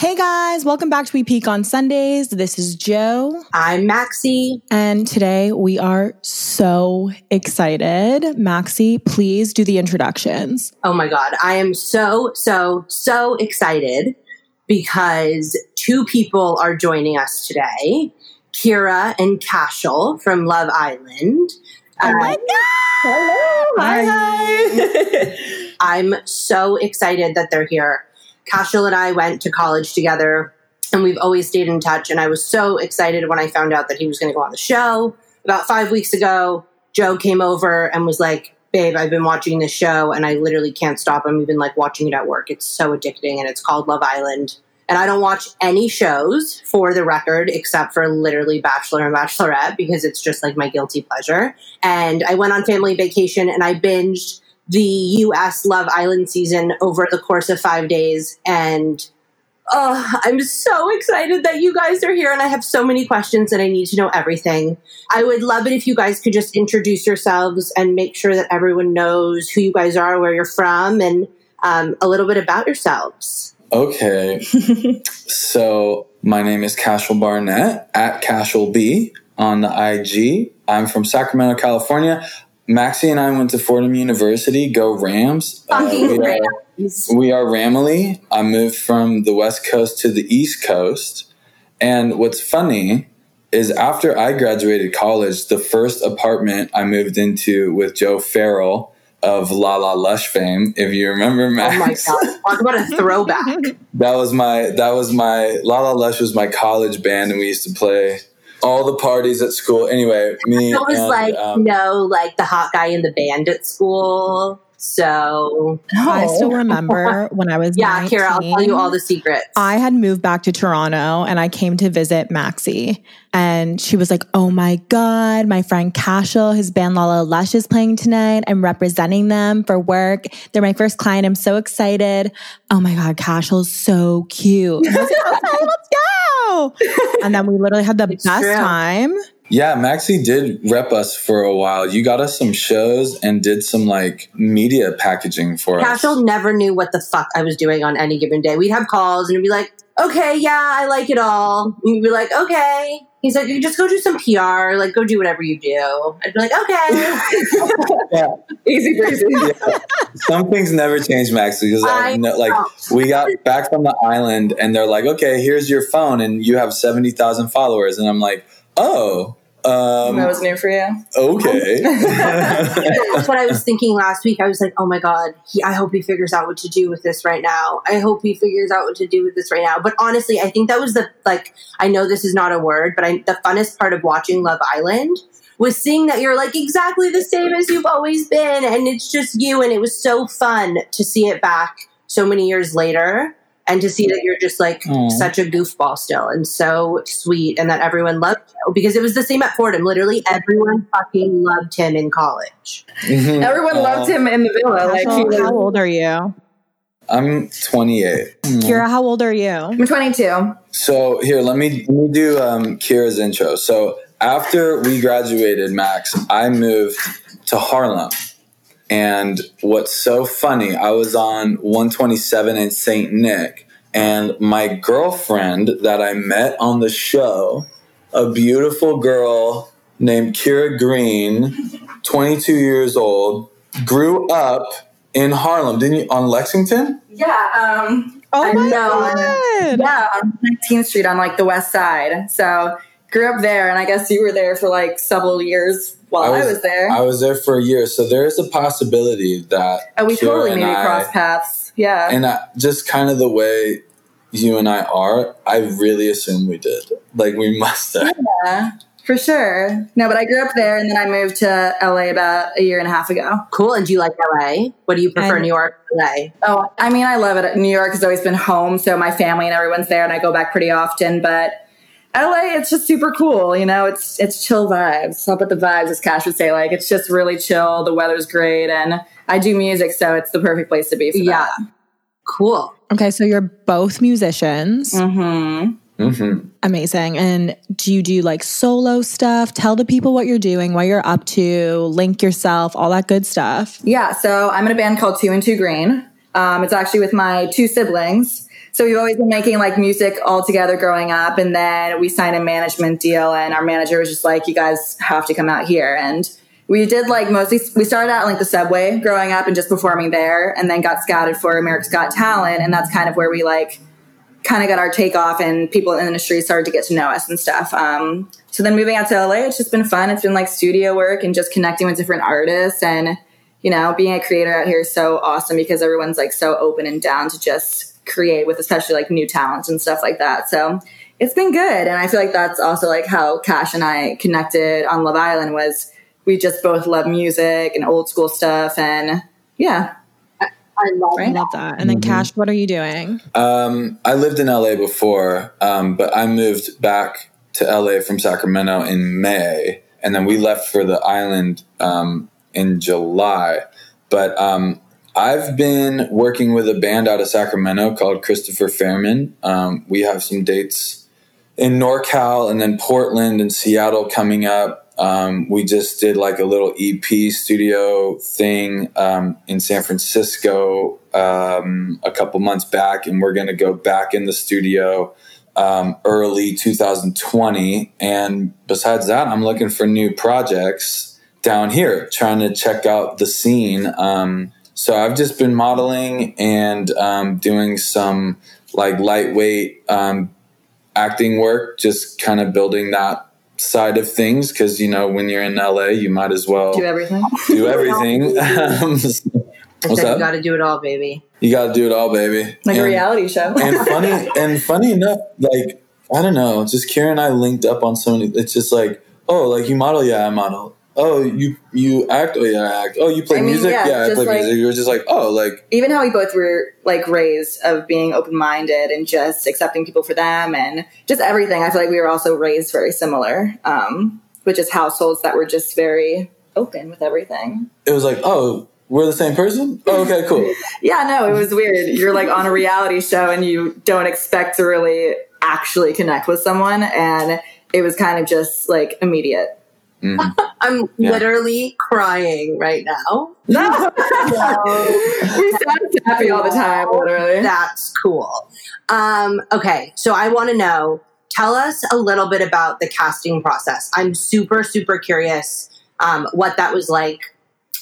Hey guys, welcome back to We Peak on Sundays. This is Joe. I'm Maxie. And today we are so excited. Maxie, please do the introductions. Oh my God. I am so, so, so excited because two people are joining us today Kyra and Cashel from Love Island. Oh my um, God. Hello. Hi. hi. I'm so excited that they're here. Cashel and I went to college together and we've always stayed in touch. And I was so excited when I found out that he was going to go on the show. About five weeks ago, Joe came over and was like, Babe, I've been watching this show and I literally can't stop. I'm even like watching it at work. It's so addicting and it's called Love Island. And I don't watch any shows for the record except for literally Bachelor and Bachelorette because it's just like my guilty pleasure. And I went on family vacation and I binged the US Love Island season over the course of five days. And oh, I'm so excited that you guys are here and I have so many questions and I need to know everything. I would love it if you guys could just introduce yourselves and make sure that everyone knows who you guys are, where you're from, and um, a little bit about yourselves. Okay. so my name is Cashel Barnett at Cashel B on the IG. I'm from Sacramento, California. Maxie and I went to Fordham University. Go Rams! Uh, we, are, we are Ramily. I moved from the West Coast to the East Coast. And what's funny is after I graduated college, the first apartment I moved into with Joe Farrell of La La Lush fame, if you remember Max. Oh my god. Talk about a throwback. that was my that was my La La Lush was my college band and we used to play all the parties at school. Anyway, me. It was and, like um, no, like the hot guy in the band at school. So I still remember when I was yeah, 19, Kyra, I'll tell you all the secrets. I had moved back to Toronto and I came to visit Maxie. And she was like, Oh my God, my friend Cashel, his band Lala Lush is playing tonight. I'm representing them for work. They're my first client. I'm so excited. Oh my God, Cashel's so cute. And like, okay, let's go. And then we literally had the It's best true. time. Yeah, Maxie did rep us for a while. You got us some shows and did some like media packaging for us. Cashel never knew what the fuck I was doing on any given day. We'd have calls and it'd be like, okay, yeah, I like it all. And we'd be like, okay. He's like, you just go do some PR, like go do whatever you do. I'd be like, okay. Easy breezy. Yeah. Some things never change, Maxie, because uh, I I know, like know. we got back from the island and they're like, okay, here's your phone and you have seventy thousand followers, and I'm like, oh, um, that was new for you. okay. That's what I was thinking last week. I was like, oh my God, he, I hope he figures out what to do with this right now. I hope he figures out what to do with this right now. But honestly, I think that was the, like, I know this is not a word, but I, the funnest part of watching Love Island was seeing that you're like exactly the same as you've always been. And it's just you. And it was so fun to see it back so many years later. And to see that you're just like Aw. such a goofball still and so sweet, and that everyone loved you because it was the same at Fordham. Literally, everyone fucking loved him in college. Mhm. Everyone Uh, loved him in the villa. Like Cashel, was, how old are you? I'm 28. Kyra, how old are you? I'm 22. So here, let me let me do um, Kyra's intro. So after we graduated, Max, I moved to Harlem. And what's so funny, I was on 127 in St. Nick, and my girlfriend that I met on the show, a beautiful girl named Kyra Green, 22 years old, grew up in Harlem. Didn't you on Lexington? Yeah. Um, Oh I my know. God. yeah, on 19th Street on like the west side. So grew up there, and I guess you were there for like several years while I was, there. I was there for a year, so there is a possibility that and we Kyra totally and maybe I- cross paths. Yeah. And I, just kind of the way you and I are, I really assume we did. Like we must have. yeah. For sure. No, but I grew up there, and then I moved to LA about a year and a half ago. Cool. And do you like LA? What do you prefer, I'm- New York, or LA? Oh, I mean, I love it. New York has always been home, so my family and everyone's there, and I go back pretty often. But LA, it's just super cool. You know, it's it's chill vibes. Up at the vibes, as Cash would say. Like, it's just really chill. The weather's great, and I do music, so it's the perfect place to be. For Yeah. Cool. Okay, so you're both musicians. Mm-hmm. hmm Amazing. And do you do like solo stuff? Tell the people what you're doing, what you're up to, link yourself, all that good stuff. Yeah, so I'm in a band called Two and Two Green. Um, it's actually with my two siblings. So we've always been making like music all together growing up. And then we signed a management deal, and our manager was just like, you guys have to come out here. And we did like mostly, we started out like the subway growing up and just performing there, and then got scouted for America's Got Talent. And that's kind of where we like, kind of got our takeoff and people in the industry started to get to know us and stuff. Um, so then moving out to LA, it's just been fun. It's been like studio work and just connecting with different artists and, you know, being a creator out here is so awesome because everyone's like so open and down to just create with especially like new talent and stuff like that. So it's been good. And I feel like that's also like how Cash and I connected on Love Island was we just both love music and old school stuff and yeah, I love I love that. And then, Cash, what are you doing? Um, I lived in LA before, um, but I moved back to LA from Sacramento in May, and then we left for the island um, in July. But um, I've been working with a band out of Sacramento called Christopher Fairman. Um, we have some dates in NorCal and then Portland and Seattle coming up. Um, we just did like a little EP studio thing um, in San Francisco um, a couple months back, and we're going to go back in the studio um, early 2020. And besides that, I'm looking for new projects down here, trying to check out the scene. Um, so I've just been modeling and um, doing some like lightweight acting work, just kind of building that side of things because you know when you're in LA, you might as well do everything. Do everything. Um, What's that? You got to do it all, baby. You got to do it all, baby. Like and, a reality show. and funny and funny enough, like I don't know, just Karen and I linked up on so many. It's just like, oh, like you model, yeah, I model oh you you act oh yeah I act. Oh you play I mean, music? yeah, yeah I play like, music. You were just like oh like even how we both were like raised of being open minded and just accepting people for them and just everything I feel like we were also raised very similar um, which is households that were just very open with everything. It was like oh we're the same person? Oh, okay cool. Yeah no it was weird. You're like on a reality show and you don't expect to really actually connect with someone and it was kind of just like immediate. Mm. I'm yeah. literally crying right now. No, we sound happy all the time. Literally, that's cool. Um, okay, so I want to know. Tell us a little bit about the casting process. I'm super, super curious um, what that was like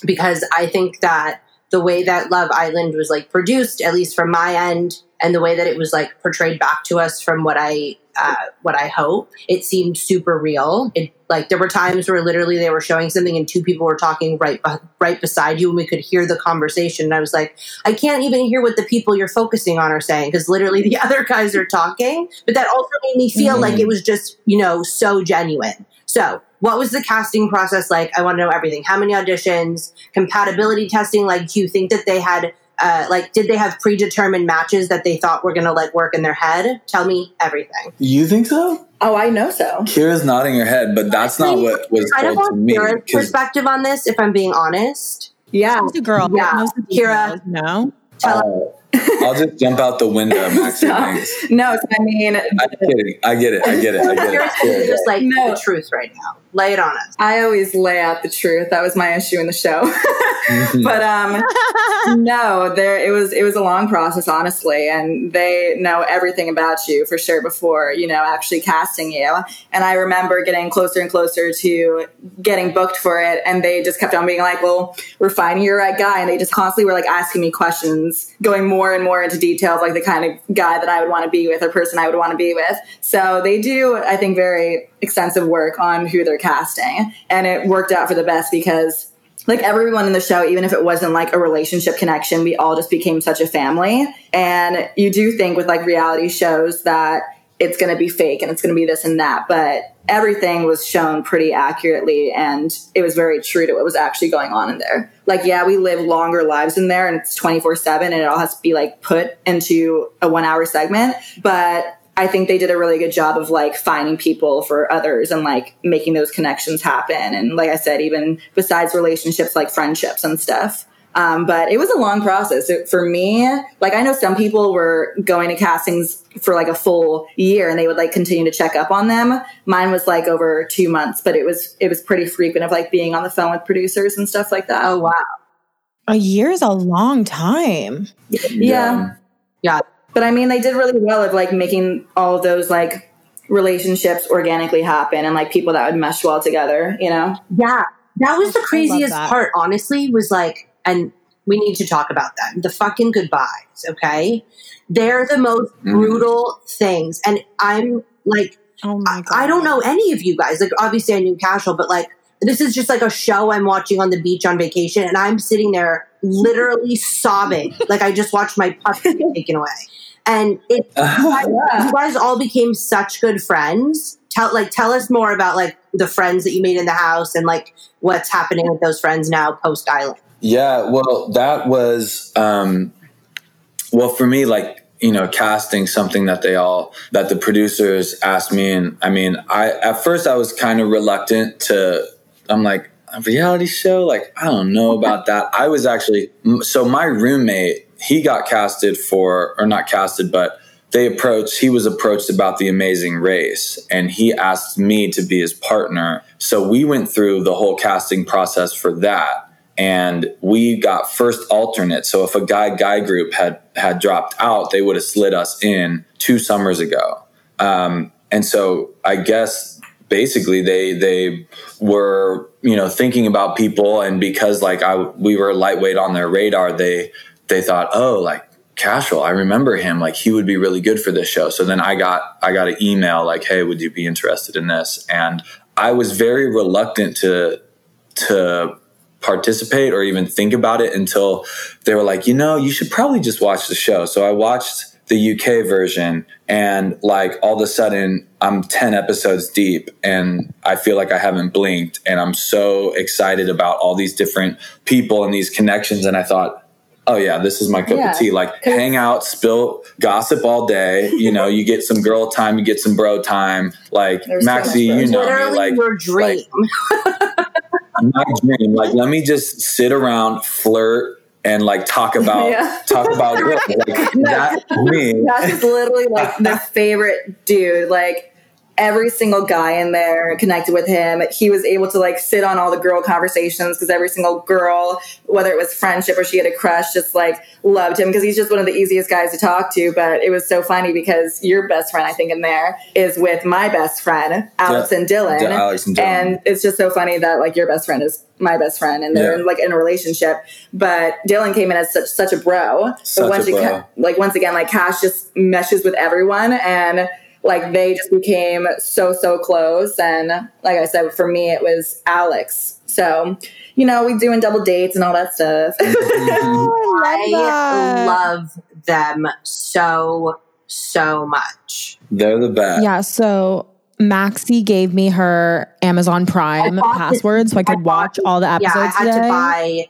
because I think that the way that Love Island was like produced, at least from my end, and the way that it was like portrayed back to us from what I uh, what I hope. It seemed super real. It like there were times where literally they were showing something and two people were talking right right beside you and we could hear the conversation. And I was like, I can't even hear what the people you're focusing on are saying because literally the other guys are talking. But that also made me feel mm-hmm. like it was just you know so genuine. So what was the casting process like? I want to know everything. How many auditions? Compatibility testing? Like, do you think that they had uh, like did they have predetermined matches that they thought were going to like work in their head tell me everything you think so oh i know so kyra's nodding her head but that's not what was kind told of to me kyra's perspective on this if i'm being honest yeah she's a girl yeah kyra no tell uh, I'll just jump out the window, Maxie. no, I mean, I'm kidding. I get it. I get it. I get it. You're just like no. the truth right now. Lay it on us. I always lay out the truth. That was my issue in the show. but um, no, there it was. It was a long process, honestly, and they know everything about you for sure before you know actually casting you. And I remember getting closer and closer to getting booked for it, and they just kept on being like, "Well, we're finding your right guy," and they just constantly were like asking me questions, going more and more into details, like the kind of guy that I would want to be with or person I would want to be with. So they do, I think, very extensive work on who they're casting. And it worked out for the best because like everyone in the show, even if it wasn't like a relationship connection, we all just became such a family. And you do think with like reality shows that it's going to be fake and it's going to be this and that. But everything was shown pretty accurately and it was very true to what was actually going on in there. Like, yeah, we live longer lives in there and it's 24 7 and it all has to be like put into a one hour segment. But I think they did a really good job of like finding people for others and like making those connections happen. And like I said, even besides relationships, like friendships and stuff. Um, but it was a long process it, for me. Like I know some people were going to castings for like a full year and they would like continue to check up on them. Mine was like over two months, but it was it was pretty frequent of like being on the phone with producers and stuff like that. Oh wow, a year is a long time. Yeah, yeah. But I mean, they did really well of like making all of those like relationships organically happen and like people that would mesh well together, you know? Yeah. That was the craziest part, honestly, was like, and we need to talk about that. The fucking goodbyes, okay? They're the most Mhm. brutal things. And I'm like, Oh my I, god. I don't know any of you guys. Like, obviously, I knew Cashel, but like, this is just like a show I'm watching on the beach on vacation, and I'm sitting there literally sobbing, like I just watched my puppy get taken away. And it, you guys all became such good friends. Tell like tell us more about like the friends that you made in the house and like what's happening with those friends now post Island. Yeah, well, that was um, well for me, like you know, casting something that they all that the producers asked me, and I mean, I at first I was kind of reluctant to. I'm like a reality show, like I don't know about that. I was actually so my roommate he got casted for or not casted, but they approached he was approached about the amazing race and he asked me to be his partner. So we went through the whole casting process for that and we got first alternate. So if a guy guy group had had dropped out they would have slid us in two summers ago. Um, and so i guess basically they they were you know thinking about people and because like i we were lightweight on their radar they they thought oh like Cashel i remember him. Like he would be really good for this show. So then i got i got an email like hey would you be interested in this? And i was very reluctant to to participate or even think about it until they were like you know you should probably just watch the show. So i watched the UK version and like all of a sudden I'm 10 episodes deep and I feel like I haven't blinked and I'm so excited about all these different people and these connections and I thought oh yeah this is my cup Yeah. of tea like hang out spill gossip all day you know you get some girl time you get some bro time like There's so Maxie much you know me like your dream. my dream like let me just sit around flirt and like talk about Yeah. talk about girls like that me is literally like their favorite dude. Like every single guy in there connected with him. He was able to like sit on all the girl conversations because every single girl, whether it was friendship or she had a crush, just like loved him because he's just one of the easiest guys to talk to. But it was so funny because your best friend, I think, in there is with my best friend, Alex Yeah. and Dylan. Yeah, Alex and Dylan. And it's just so funny that like your best friend is my best friend and they're Yeah. like in a relationship. But Dylan came in as such such a bro. Such but once a bro. ca- like once again, like Cash just meshes with everyone and like they just became so so close and like I said for me it was Alex. So, you know, we doing double dates and all that stuff. Oh, I love I love them so so much. they're the best Yeah, so Maxie gave me her Amazon Prime I bought password so I I could bought watch all the episodes. Yeah, episodes I had today. to buy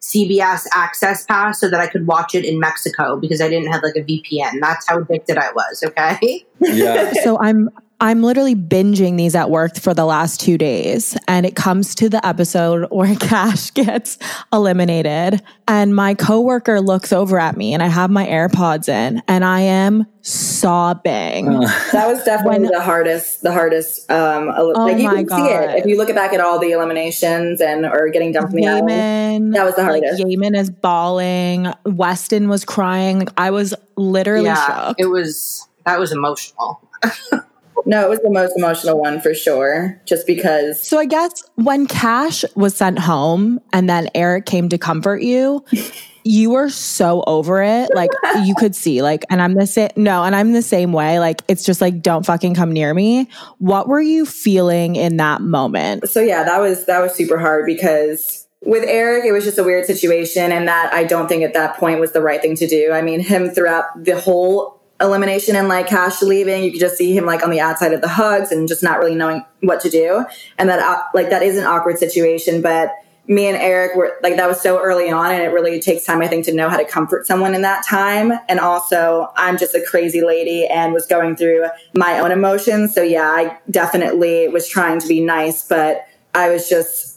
CBS Access Pass so that I could watch it in Mexico because I didn't have like a VPN. That's how addicted I was. Okay. yeah so I'm I'm literally binging these at work for the last two days, and it comes to the episode where Cash gets eliminated, and my coworker looks over at me, and I have my AirPods in, and I am sobbing. that was definitely When- the hardest the hardest um el- Oh like you my can see God. it if you look back at all the eliminations and or getting dumped from the island. Yamen, That was the like hardest. Yamen is bawling. Weston was crying. Like I was literally yeah, shook. it was that was emotional. No, it was the most emotional one for sure. Just because So I guess when Cash was sent home and then Eric came to comfort you, you were so over it. Like you could see, like, and I'm the same. No, and I'm the same way. Like it's just like, don't fucking come near me. What were you feeling in that moment? so yeah, that was that was super hard because with Eric, it was just a weird situation, and that I don't think at that point was the right thing to do. I mean, him throughout the whole elimination and like Cash leaving, you could just see him like on the outside of the hugs and just not really knowing what to do, and that uh, like that is an awkward situation, but. Me and Eric were like that was so early on, and it really takes time, I think, to know how to comfort someone in that time. And also, I'm just a crazy lady and was going through my own emotions. So, yeah, I definitely was trying to be nice, but I was just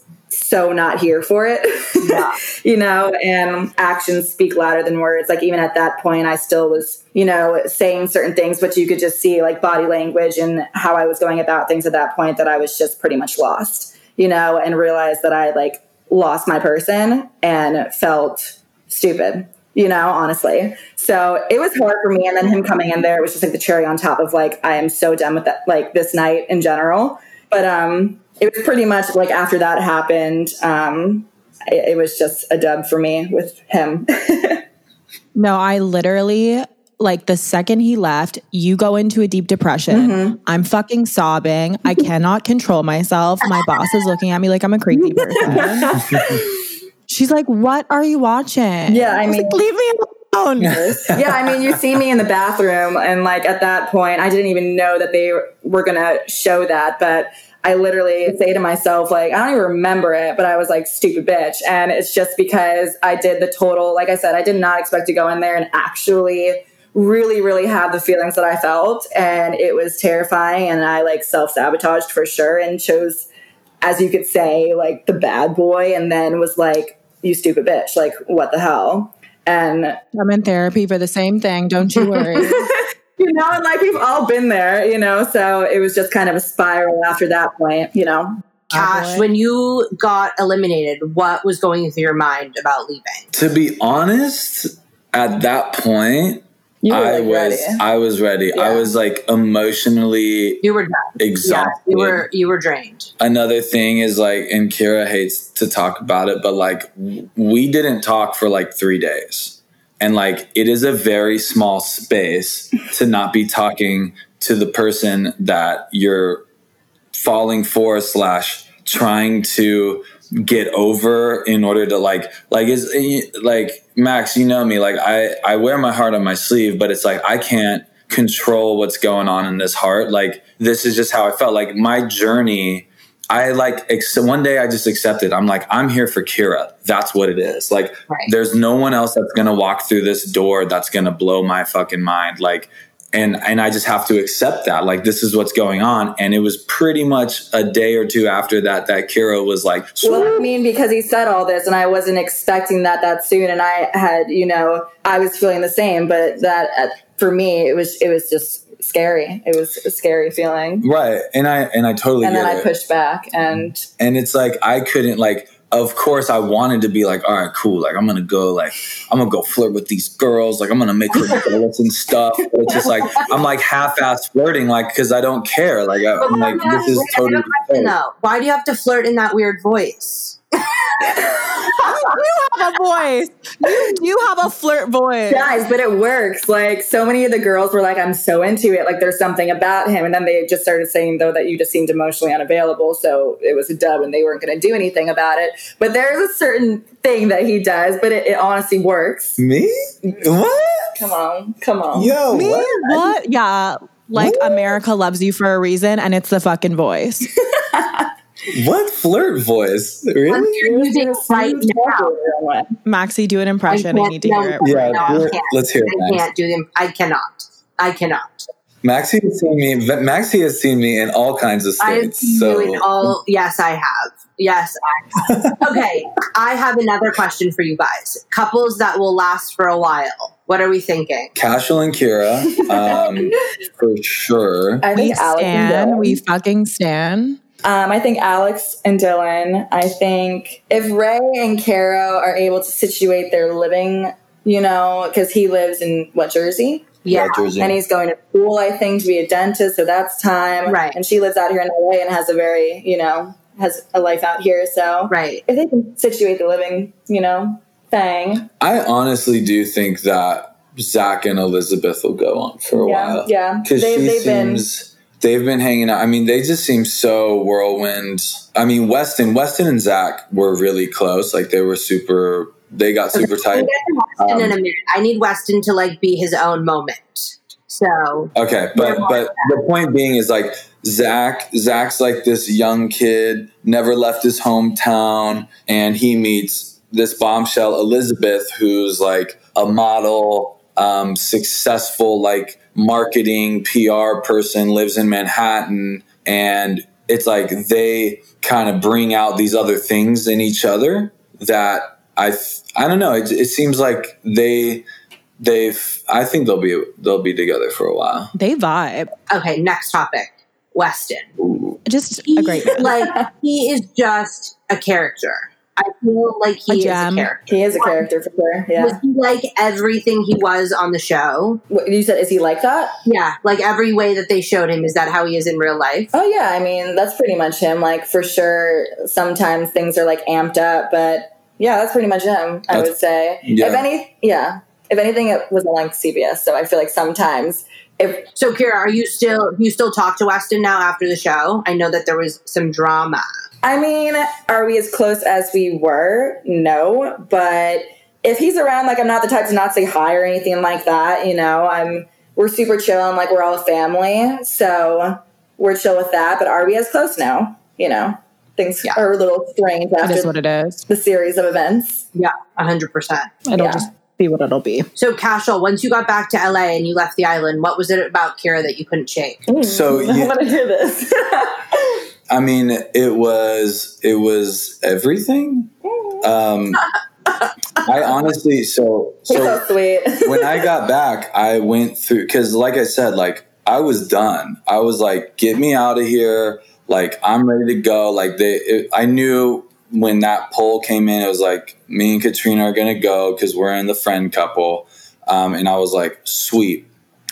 so not here for it. Yeah. you know, and actions speak louder than words. Like even at that point, I still was, you know, saying certain things, but you could just see like body language and how I was going about things at that point that I was just pretty much lost, you know, and realized that I like lost my person and felt stupid. you know, honestly. So it was hard for me. And then him coming in there, it was just like the cherry on top of like, I am so done with that, like this night in general. But um, it was pretty much like after that happened, um, it, it was just a dub for me with him. No, I literally like the second he left, you go into a deep depression. I'm fucking sobbing. I cannot control myself. My boss is looking at me like I'm a crazy person. She's like, "What are you watching?" Yeah, I was mean- like, leave me alone. yeah, I mean, you see me in the bathroom, and like at that point, I didn't even know that they were gonna show that, but I literally say to myself, like, I don't even remember it, but I was like, stupid bitch. And it's just because I did the total, like I said, I did not expect to go in there and actually really, really have the feelings that I felt. And it was terrifying. And I like self sabotaged for sure and chose, as you could say, like the bad boy, and then was like, you stupid bitch. Like, what the hell? And I'm in therapy for the same thing. Don't you worry. you know, and like we've all been there, you know, so it was just kind of a spiral after that point, you know. Cash, boy. when you got eliminated, what was going through your mind about leaving? To be honest, at that point, I like, was ready. I was ready. I was like emotionally You were done. Yeah, exhausted. you were you were drained. Another thing is like, and Kyra hates to talk about it, but like we didn't talk for like three days. And like it is a very small space to not be talking to the person that you're falling for slash trying to get over in order to like like is like Max, you know me, like I I wear my heart on my sleeve, but it's like I can't control what's going on in this heart. Like this is just how I felt. Like my journey, I like ex- one day I just accepted. I'm like I'm here for Kyra. That's what it is. Like Right. there's no one else that's gonna walk through this door that's gonna blow my fucking mind. Like and and I just have to accept that. Like this is what's going on. And it was pretty much a day or two after that that Kyra was like, Well, I mean, because he said all this, and I wasn't expecting that that soon, and I had, you know, I was feeling the same, but that uh, for me, it was, it was just scary. It was a scary feeling, right. And I and I totally and get then I it. pushed back, and and it's like I couldn't like. Of course, I wanted to be like, all right, cool. Like, I'm gonna go, like, I'm gonna go flirt with these girls. Like, I'm gonna make her jealous and stuff. But it's just like I'm like half-ass flirting, like, because I don't care. Like, I, I'm like, this is totally. No, why do you have to flirt in that weird voice? You have a voice. You do have a flirt voice. guys, but it works. Like so many of the girls were like, "I'm so into it." Like there's something about him, and then they just started saying though that you just seemed emotionally unavailable. So it was a dub, and they weren't going to do anything about it. But there's a certain thing that he does, but it, it honestly works. Me? What? Come on, come on. Yo, Me? what? What? Yeah. Like What? America loves you for a reason, and it's the fucking voice. What flirt voice? Really? You're using right now. Maxie, do an impression. I, can't- need to no, hear it. Yeah, no, it. let's hear it. I Max. can't do them. I cannot. I cannot. Maxie has seen me. Maxie has seen me in all kinds of I have states. seen So you in all. Yes, I have. Yes, I have. okay, I have another question for you guys. Couples that will last for a while. What are we thinking? Cashel and Kyra, um, for sure. I We think Alex and stand. We fucking stand. Um, I think Alex and Dylan. I think if Ray and Caro are able to situate their living, you know, because he lives in what Jersey, Yeah, Jersey. and he's going to school, I think, to be a dentist. So that's time, Right. And she lives out here in LA and has a very, you know, has a life out here. So right. if they can situate the living, you know, thing, I honestly do think that Zac and Elizabeth will go on for a yeah, while. yeah, Because they, she they've been. They've been hanging out. I mean, they just seem so whirlwind. I mean, Weston, Weston and Zac were really close. Like they were super. They got super We'll tight. Weston in Um, a minute. I need Weston to like be his own moment. So Okay, but but the point being is like Zac. Zac's like this young kid, never left his hometown, and he meets this bombshell Elizabeth, who's like a model, um, successful like marketing PR person, lives in Manhattan, and it's like they kind of bring out these other things in each other that I th- I don't know. It, it seems like they they've I think they'll be they'll be together for a while. They vibe. okay, next topic. Weston. Just He, a great man. like he is just a character. I feel like he A is a gem. character. He is a character for sure. Yeah. Was he like everything he was on the show? What, you said, is he like that? Yeah, like every way that they showed him. Is that how he is in real life? Oh yeah, I mean that's pretty much him. Like for sure, sometimes things are like amped up, but yeah, that's pretty much him. I That's- would say. yeah. If any, yeah, if anything, it wasn't like CBS. So I feel like sometimes if So, Kyra, are you still you still talk to Weston now after the show? I know that there was some drama. I mean, are we as close as we were? No, but if he's around, like I'm not the type to not say hi or anything like that. You know, I'm we're super chill and like we're all a family, so we're chill with that. But are we as close now? You know, things Yeah. are a little strange after is what it is. the series of events. Yeah, hundred percent. It'll Yeah. just be what it'll be. So, Cashel, once you got back to LA and you left the island, what was it about Kyra that you couldn't shake? So I you- want to hear this. I mean, it was it was everything. Um, I honestly, so so so sweet. when I got back, I went through because, like I said, like I was done. I was like, "Get me out of here!" Like I'm ready to go. Like they, it, I knew when that poll came in, it was like me and Katrina are gonna go because we're in the friend couple, um, and I was like, "Sweet."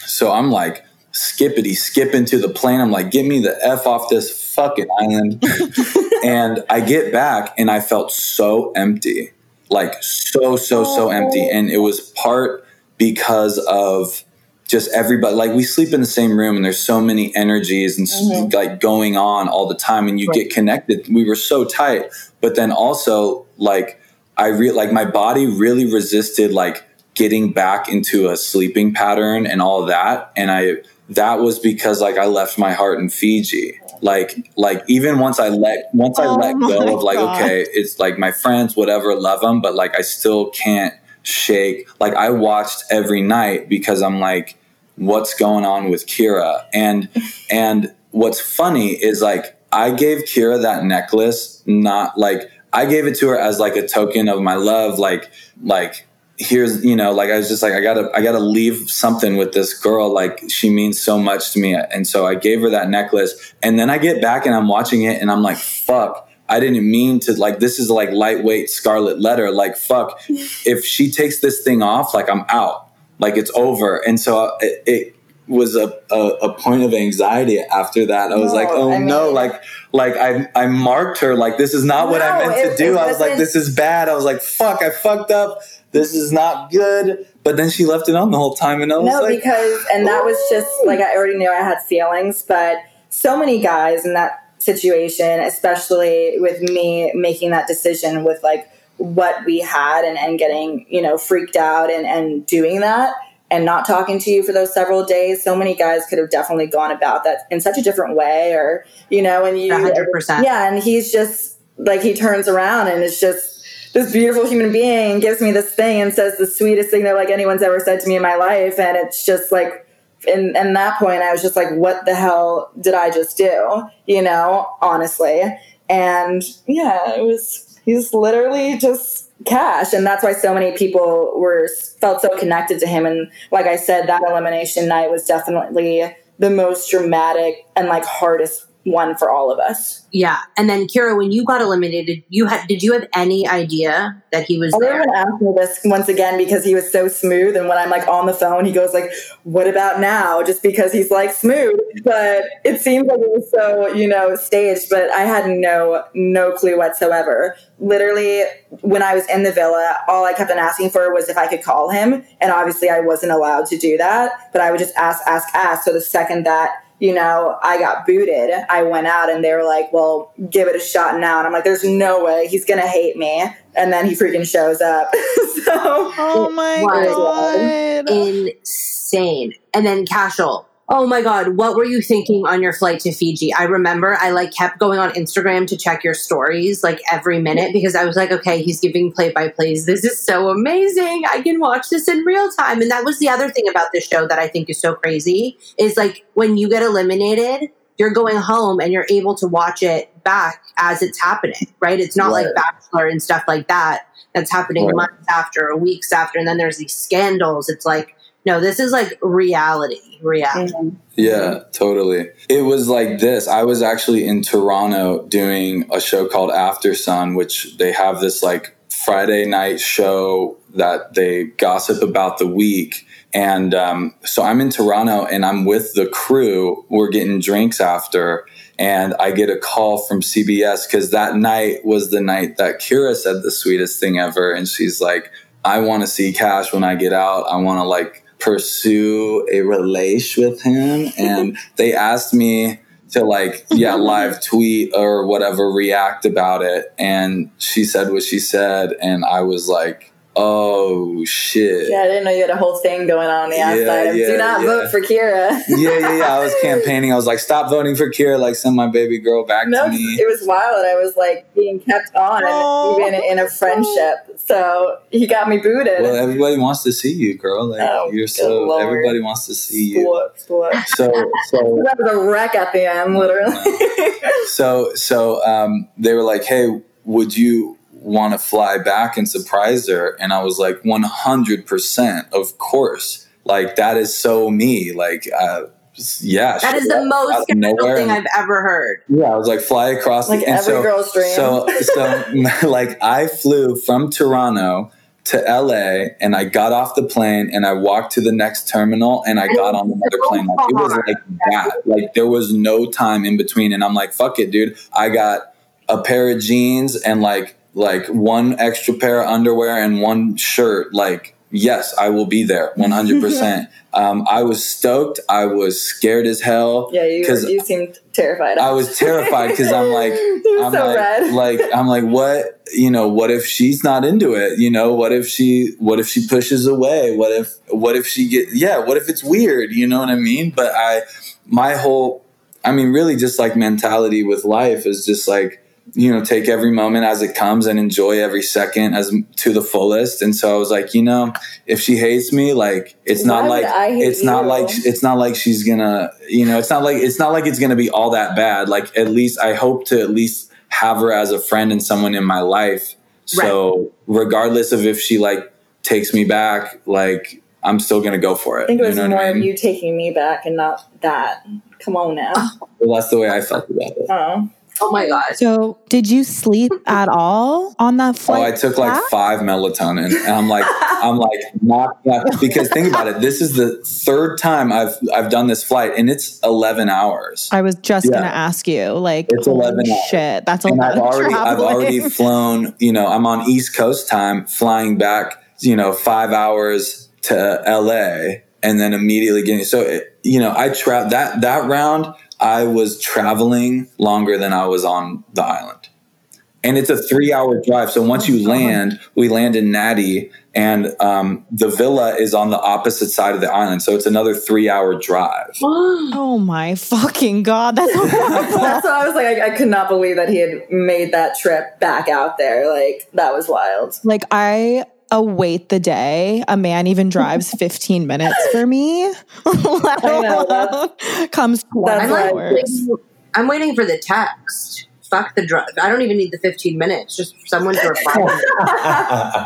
So I'm like skippity skip into the plane. I'm like, "Get me the f off this fucking island!" and I get back, and I felt so empty like so so so empty and it was part because of just everybody like we sleep in the same room and there's so many energies and s mm-hmm. like going on all the time and you get connected. We were so tight but then also like i re- like my body really resisted like getting back into a sleeping pattern and all that. And i that was because like i left my heart in fiji. Like like even once i let once i Oh let go of like God. okay it's like my friends whatever love them but like i still can't shake. Like i watched every night because i'm like what's going on with kyra. And and what's funny is like i gave kyra that necklace not like i gave it to her as like a token of my love like like here's you know like i was just like i gotta i gotta leave something with this girl like she means so much to me. And so i gave her that necklace and then i get back and i'm watching it and i'm like fuck. I didn't mean to like this is like lightweight scarlet letter. Like fuck. If she takes this thing off like i'm out like it's over. And so it, it was a, a, a point of anxiety after that. I was No, like oh I no like like I, I marked her like this is not what i meant it- to do i was like this is bad. I was like fuck i fucked up. This is not good. But then she left it on the whole time and i was No, like because and that was just like I already knew I had feelings, but so many guys in that situation, especially with me making that decision with like what we had and, and getting, you know, freaked out and, and doing that and not talking to you for those several days. So many guys could have definitely gone about that in such a different way or, you know, and you 100%. Yeah, and he's just like he turns around and it's just this beautiful human being gives me this thing and says the sweetest thing that like anyone's ever said to me in my life and it's just like in, in that point i was just like what the hell did i just do you know honestly and yeah it was he's literally just cash. And that's why so many people were felt so connected to him. And like i said that elimination night was definitely the most dramatic and like hardest one for all of us Yeah, and then Kyra, when you got eliminated, you had did you have any idea that he was there? Everyone asked me this once again because he was so smooth, and when I'm like on the phone, he goes like, "What about now?" Just because he's like smooth, but it seems like it was so you know staged. But I had no no clue whatsoever. Literally, when I was in the villa, all I kept on asking for was if I could call him, and obviously I wasn't allowed to do that. But I would just ask, ask, ask. So the second that you know, I got booted. I went out and they were like, well, give it a shot now. And I'm like, there's no way he's going to hate me. And then he freaking shows up. so, Oh my Wow. god. Insane. And then Cashel. Oh my god, what were you thinking on your flight to Fiji? I remember I like kept going on Instagram to check your stories like every minute because I was like, okay, he's giving play by plays. This is so amazing. I can watch this in real time. And that was the other thing about this show that I think is so crazy is like when you get eliminated, you're going home and you're able to watch it back as it's happening, right? It's not like Bachelor and stuff like that that's happening Right. months after or weeks after and then there's these scandals. It's like no, this is like reality. Reality. Mhm. Yeah, totally. It was like this. I was actually in Toronto doing a show called Aftersun, which they have this like Friday night show that they gossip about the week. And um, so I'm in Toronto and I'm with the crew. We're getting drinks after. And I get a call from CBS because that night was the night that Kyra said the sweetest thing ever. And she's like, I want to see Cash when I get out. I want to like pursue a relation with him. And they asked me to like, yeah, live tweet or whatever, react about it. And she said what she said. And I was like, oh shit. Yeah, I didn't know you had a whole thing going on on the Yeah, outside. yeah, Do not yeah. vote for Kyra. yeah, yeah, yeah. I was campaigning. I was like, stop voting for Kyra. Like, send my baby girl back No, to me. it was wild. I was like being kept on, Oh. even in a friendship. So he got me booted. Well, everybody wants to see you, girl. Like, Oh, you're so. Lord. Everybody wants to see you. Sport, sport. So, so That was a wreck at the end, literally. so so um, they were like, "Hey, would you want to fly back and surprise her?" And I was like, "100%, of course! Like that is so me. Like, uh, yeah, That is the most nowhere. thing I've ever heard. Yeah, I was like, fly across like the and every so, girl's dream. So, so like, I flew from Toronto to LA, and I got off the plane, and I walked to the next terminal, and I And got on another plane. Like, it was like that. Like there was no time in between, and I'm like, fuck it, dude. I got a pair of jeans and like like one extra pair of underwear and one shirt. Like, yes, I will be there, 100. percent Um, I was stoked. I was scared as hell. yeah, you, you seemed terrified. I was terrified because I'm like, I'm so like, red. like, I'm like, what? You know, what if she's not into it? You know, what if she, what if she pushes away? What if, what if she get, yeah, what if it's weird? You know what I mean? But I, my whole, I mean, really, just like mentality with life is just like, you know, take every moment as it comes and enjoy every second as to the fullest. And so I was like, you know, if she hates me, like, it's not like, would I hate it's not like, it's not like she's gonna, you know, it's not like, it's not like it's gonna be all that bad. Like, at least I hope to at least have her as a friend and someone in my life. So regardless of if she like takes me back, like, I'm still gonna go for it. I think it was you know more I of you taking me back and not that. Come on now. Well, that's the way I felt about it. Oh. Oh my god. So, did you sleep at all on that oh, flight? Oh. I took like five melatonin, and I'm like, I'm like knocked out because think about it. This is the third time I've I've done this flight, and it's 11 hours. I was just Yeah. gonna ask you, like, It's holy 11 hours. shit, that's a and lot I've of already I've already flown. You know, I'm on East Coast time, flying back. You know, five hours to LA, and then immediately getting. So it, you know, I tra- that that round. I was traveling longer than I was on the island. And it's a three hour drive. So once you land, we land in Nadi, and um, the villa is on the opposite side of the island. So it's another three hour drive. oh my fucking god, that's horrible. That's why I was like, I, I could not believe that he had made that trip back out there. Like, that was wild. like I await the day a man even drives 15 minutes for me, let I know, alone comes 20 that's I'm like, hours. waiting, I'm waiting for the text. Fuck the drive. I don't even need the 15 minutes. Just someone to reply.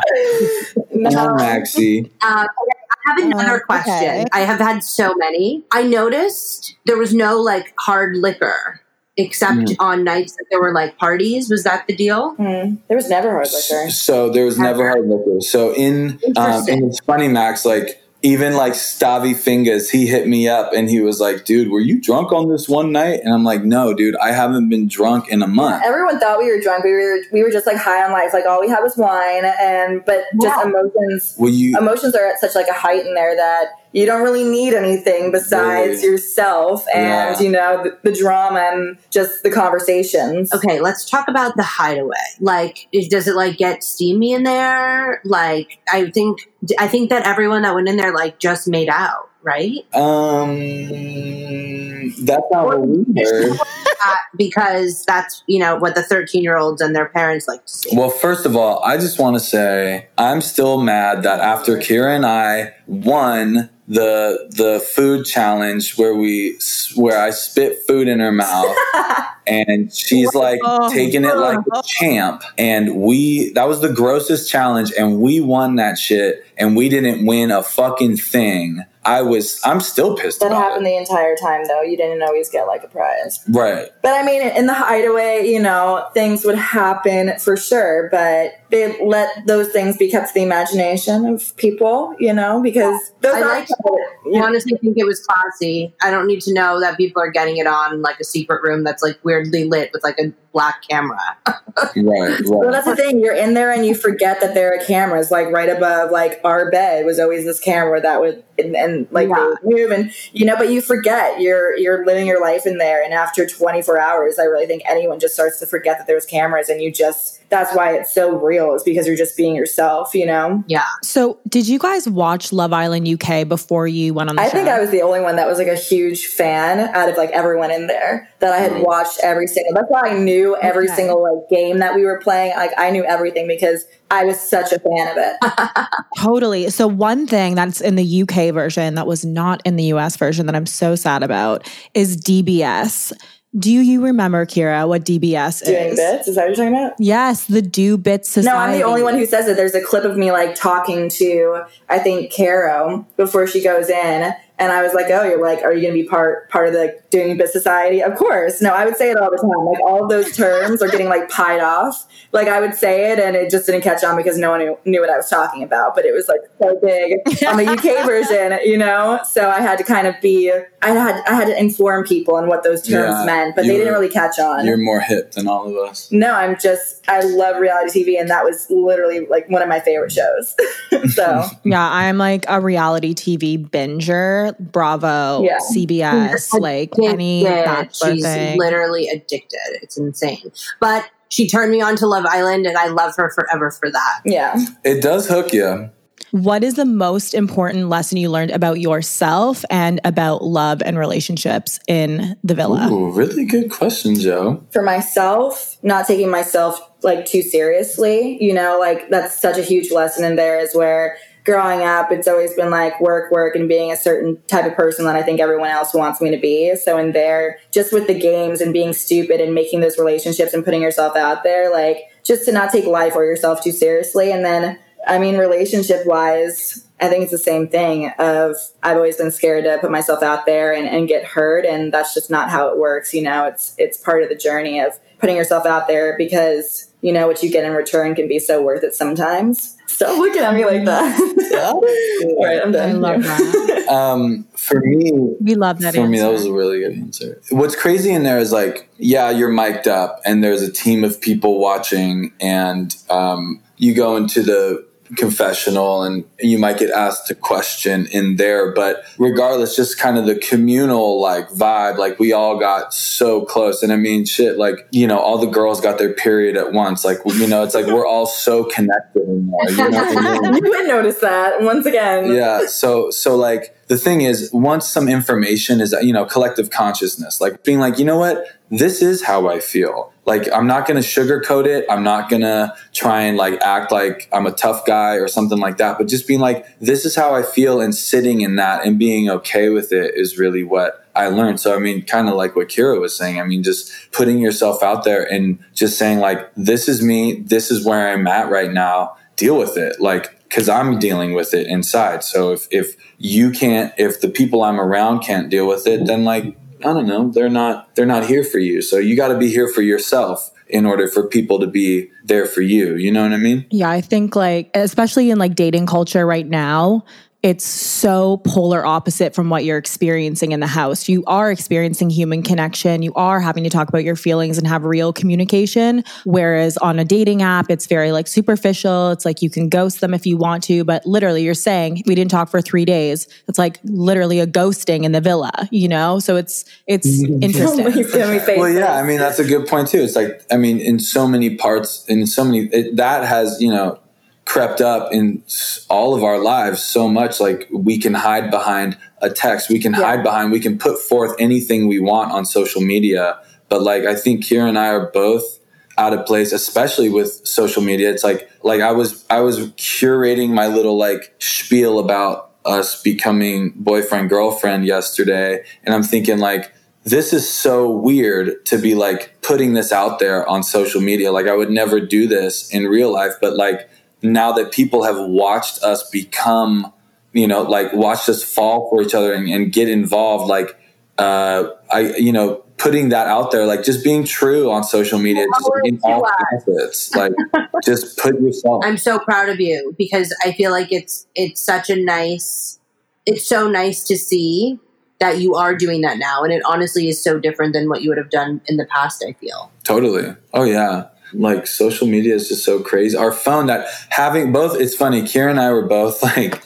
No. Come on, Maxie. Uh, I have another Uh, question. okay. I have had so many. I noticed there was no like hard liquor except Mm. on nights that there were like parties. Was that the deal? Hmm. There was never hard liquor. So there was never hard liquor. So in um, and it's funny, Max. Like even like Stavi Fingers, he hit me up and he was like, "Dude, were you drunk on this one night?" And I'm like, "No, dude, I haven't been drunk in a month." Everyone thought we were drunk. We were we were just like high on life. Like all we had was wine, and but just Yeah. emotions. Will you? Emotions are at such like a height in there that you don't really need anything besides Really? yourself and Yeah. you know the, the drama and just the conversations. Okay, let's talk about the hideaway. Like, is, does it like get steamy in there? Like, I think I think that everyone that went in there like just made out, right? Um, that's not what we heard. Uh, because that's you know what the 13 year olds and their parents like to see. Well, first of all, I just want to say I'm still mad that after Kyra and I, one, the the food challenge where we where I spit food in her mouth and she's like Oh, taking it like a champ and we that was the grossest challenge and we won that shit and we didn't win a fucking thing. I was I'm still pissed That happened it. the entire time, though. You didn't always get like a prize. Right. But I mean, in the hideaway, you know, things would happen for sure, but they let those things be kept to the imagination of people, you know, because those I are like- you I know, honestly think it was classy. I don't need to know that people are getting it on like a secret room that's like weirdly lit with like a black camera. Right. Well, that's the thing. You're in there and you forget that there are cameras. Like right above, like our bed was always this camera that would and, and like Yeah. they would move, and you know, but you forget you're you're living your life in there. And after 24 hours, I really think anyone just starts to forget that there's cameras, and you just that's why it's so real. Is because you're just being yourself. You know. yeah. So, did you guys watch Love Island UK before you went on the I show? think I was the only one that was like a huge fan out of like everyone in there that I had watched every single. That's why I knew every Okay. single like game that we were playing. Like I knew everything because I was such a fan of it. Totally. So, one thing that's in the UK version that was not in the US version that I'm so sad about is DBS. Do you remember, Kyra, what DBS Doing is? bits is that what you're talking about? Yes, the Do Bits Society. No, I'm the only one who says it. There's a clip of me like talking to I think Caro before she goes in, and I was like, "Oh, you're like, are you going to be part part of the doing bit society?" Of course. No, I would say it all the time. Like all of those terms are getting like pied off. Like I would say it, and it just didn't catch on because no one knew, knew what I was talking about. But it was like so big on the UK version, you know. So I had to kind of be. I had I had to inform people on what those terms Yeah, meant, but they didn't really catch on. You're more hip than all of us. No, I'm just I love reality TV, and that was literally like one of my favorite shows. so Yeah, I'm like a reality TV binger, Bravo, Yeah. CBS, like any Addicted. bachelor She's thing. literally addicted. It's insane. But she turned me on to Love Island, and I love her forever for that. yeah, It does hook you. What is the most important lesson you learned about yourself and about love and relationships in the villa? Ooh, really good question, Joe. for myself, not taking myself like too seriously, you know, like that's such a huge lesson in there. Is where growing up, it's always been like work, work, and being a certain type of person that I think everyone else wants me to be. So in there, just with the games and being stupid and making those relationships and putting yourself out there, like just to not take life or yourself too seriously. And then, I mean, relationship wise, I think it's the same thing of I've always been scared to put myself out there and, and get hurt and that's just not how it works. You know, it's it's part of the journey of putting yourself out there because you know what you get in return can be so worth it sometimes. Stop looking at me like that. All right, I'm done. I love that. Um, for me, We love that for answer. me, that was a really good answer. What's crazy in there is like, yeah, you're mic'd up, and there's a team of people watching, and um, you go into the confessional and you might get asked a question in there but regardless just kind of the communal like vibe like we all got so close and i mean shit like you know all the girls got their period at once like you know it's like we're all so connected you know I mean? you would notice that once again. yeah so so like the thing is once some information is you know collective consciousness like being like you know what this is how i feel like i'm not going to sugarcoat it. I'm not going to try and like act like i'm a tough guy or something like that but just being like this is how i feel and sitting in that and being okay with it is really what i learned. So i mean kind of like what kyra was saying i mean just putting yourself out there and just saying like this is me this is where i'm at right now deal with it. Like because i'm dealing with it inside. So if if you can't if the people i'm around can't deal with it then like i don't know they're not they're not here for you. So you got to be here for yourself in order for people to be there for you you know what i mean? Yeah, I think like especially in like dating culture right now, it's so polar opposite from what you're experiencing in the house. You are experiencing human connection, you are having to talk about your feelings and have real communication, whereas on a dating app it's very like superficial. It's like you can ghost them if you want to, but literally you're saying we didn't talk for 3 days. It's like literally a ghosting in the villa, you know? So it's it's interesting. He's giving me faces. Well, yeah, I mean that's a good point too. It's like I mean, in so many parts, in so many it, that has you know crept up in all of our lives so much. Like we can hide behind a text, we can Yeah. hide behind, we can put forth anything we want on social media. But like I think Kyra and I are both out of place, especially with social media. It's like like I was I was curating my little like spiel about us becoming boyfriend girlfriend yesterday, and I'm thinking like this is so weird to be like putting this out there on social media. Like I would never do this in real life, but like now that people have watched us become, you know, like watched us fall for each other and, and get involved, like uh, I, you know, putting that out there, like just being true on social media, just in all facets, like just put yourself. I'm so proud of you because I feel like it's it's such a nice, it's so nice to see that you are doing that now, and it honestly is so different than what you would have done in the past. I feel totally. Oh yeah. Like social media is just so crazy. Our phone that having both, it's funny. Kyra and I were both like,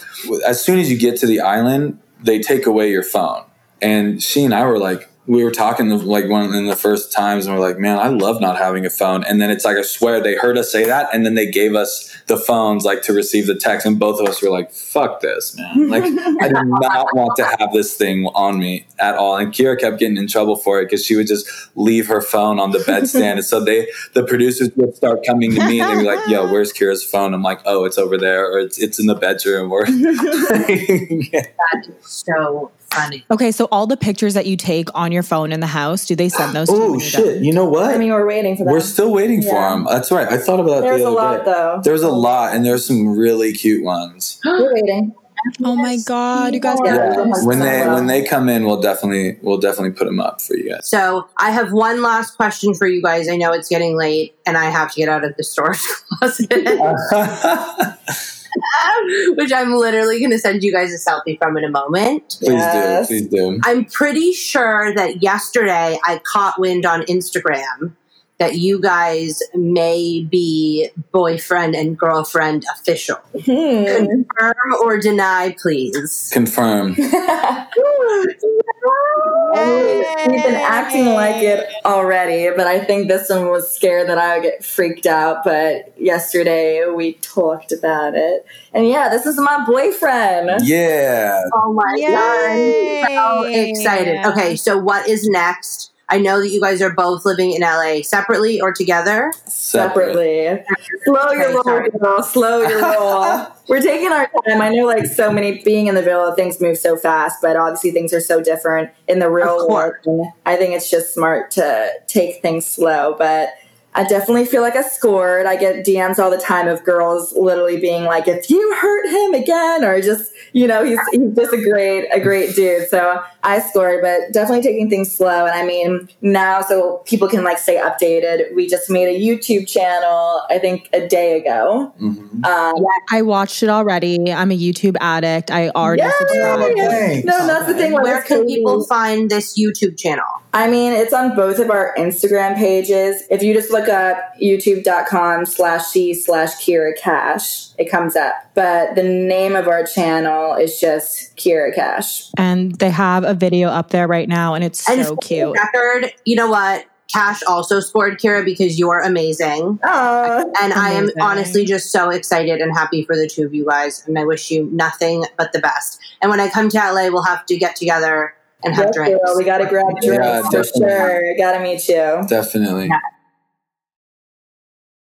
as soon as you get to the island, they take away your phone. And she and I were like, we were talking like one in the first times and we're like, man, I love not having a phone. And then it's like, I swear they heard us say that. And then they gave us the phones like to receive the text. And both of us were like, fuck this, man. Like, I did not want to have this thing on me at all. And Kyra kept getting in trouble for it because she would just leave her phone on the bedstand. and so they, the producers would start coming to me and they'd be like, yo, where's Kyra's phone? I'm like, oh, it's over there or it's, it's in the bedroom or. yeah. That is so funny. Okay, so all the pictures that you take on your phone in the house, do they send those? oh shit! Done? You know what? I mean, we're waiting for them. We're still waiting yeah. for them. That's right. I thought about that. There's the a lot day. though. There's a lot, and there's some really cute ones. we're waiting. Oh my god, you guys! Yeah. When they when they come in, we'll definitely we'll definitely put them up for you guys. So I have one last question for you guys. I know it's getting late, and I have to get out of the storage closet. which I'm literally going to send you guys a selfie from in a moment. Please yes. do. Please do. I'm pretty sure that yesterday I caught wind on Instagram that you guys may be boyfriend and girlfriend official. Hmm. Confirm or deny, please. Confirm. We've been acting like it already, but I think this one was scared that I would get freaked out. But yesterday we talked about it. And yeah, this is my boyfriend. Yeah. Oh my Yay. God. So excited. Okay, so what is next? I know that you guys are both living in LA separately or together. Separately. Slow your roll, girl. Slow your roll. We're taking our time. I know, like so many being in the villa, things move so fast, but obviously things are so different in the real world. I think it's just smart to take things slow, but I definitely feel like I scored. I get DMs all the time of girls literally being like, "If you hurt him again," or just you know, he's he's just a great a great dude. So I scored, but definitely taking things slow. And I mean, now so people can like stay updated. We just made a YouTube channel. I think a day ago. Mm-hmm. Um, yeah, I watched it already. I'm a YouTube addict. I already Yay! subscribed. No, that's the thing. Where can people find this YouTube channel? I mean, it's on both of our Instagram pages. If you just look up youtube.com slash c slash Kyra Cash, it comes up. But the name of our channel is just Kyra Cash. And they have a video up there right now, and it's and so cute. Record, you know what? Cash also scored Kyra because you're amazing. Oh, and amazing. I am honestly just so excited and happy for the two of you guys. And I wish you nothing but the best. And when I come to LA, we'll have to get together and have drinks. We got to grab drinks yeah, for sure. Got to meet you. Definitely. Yeah.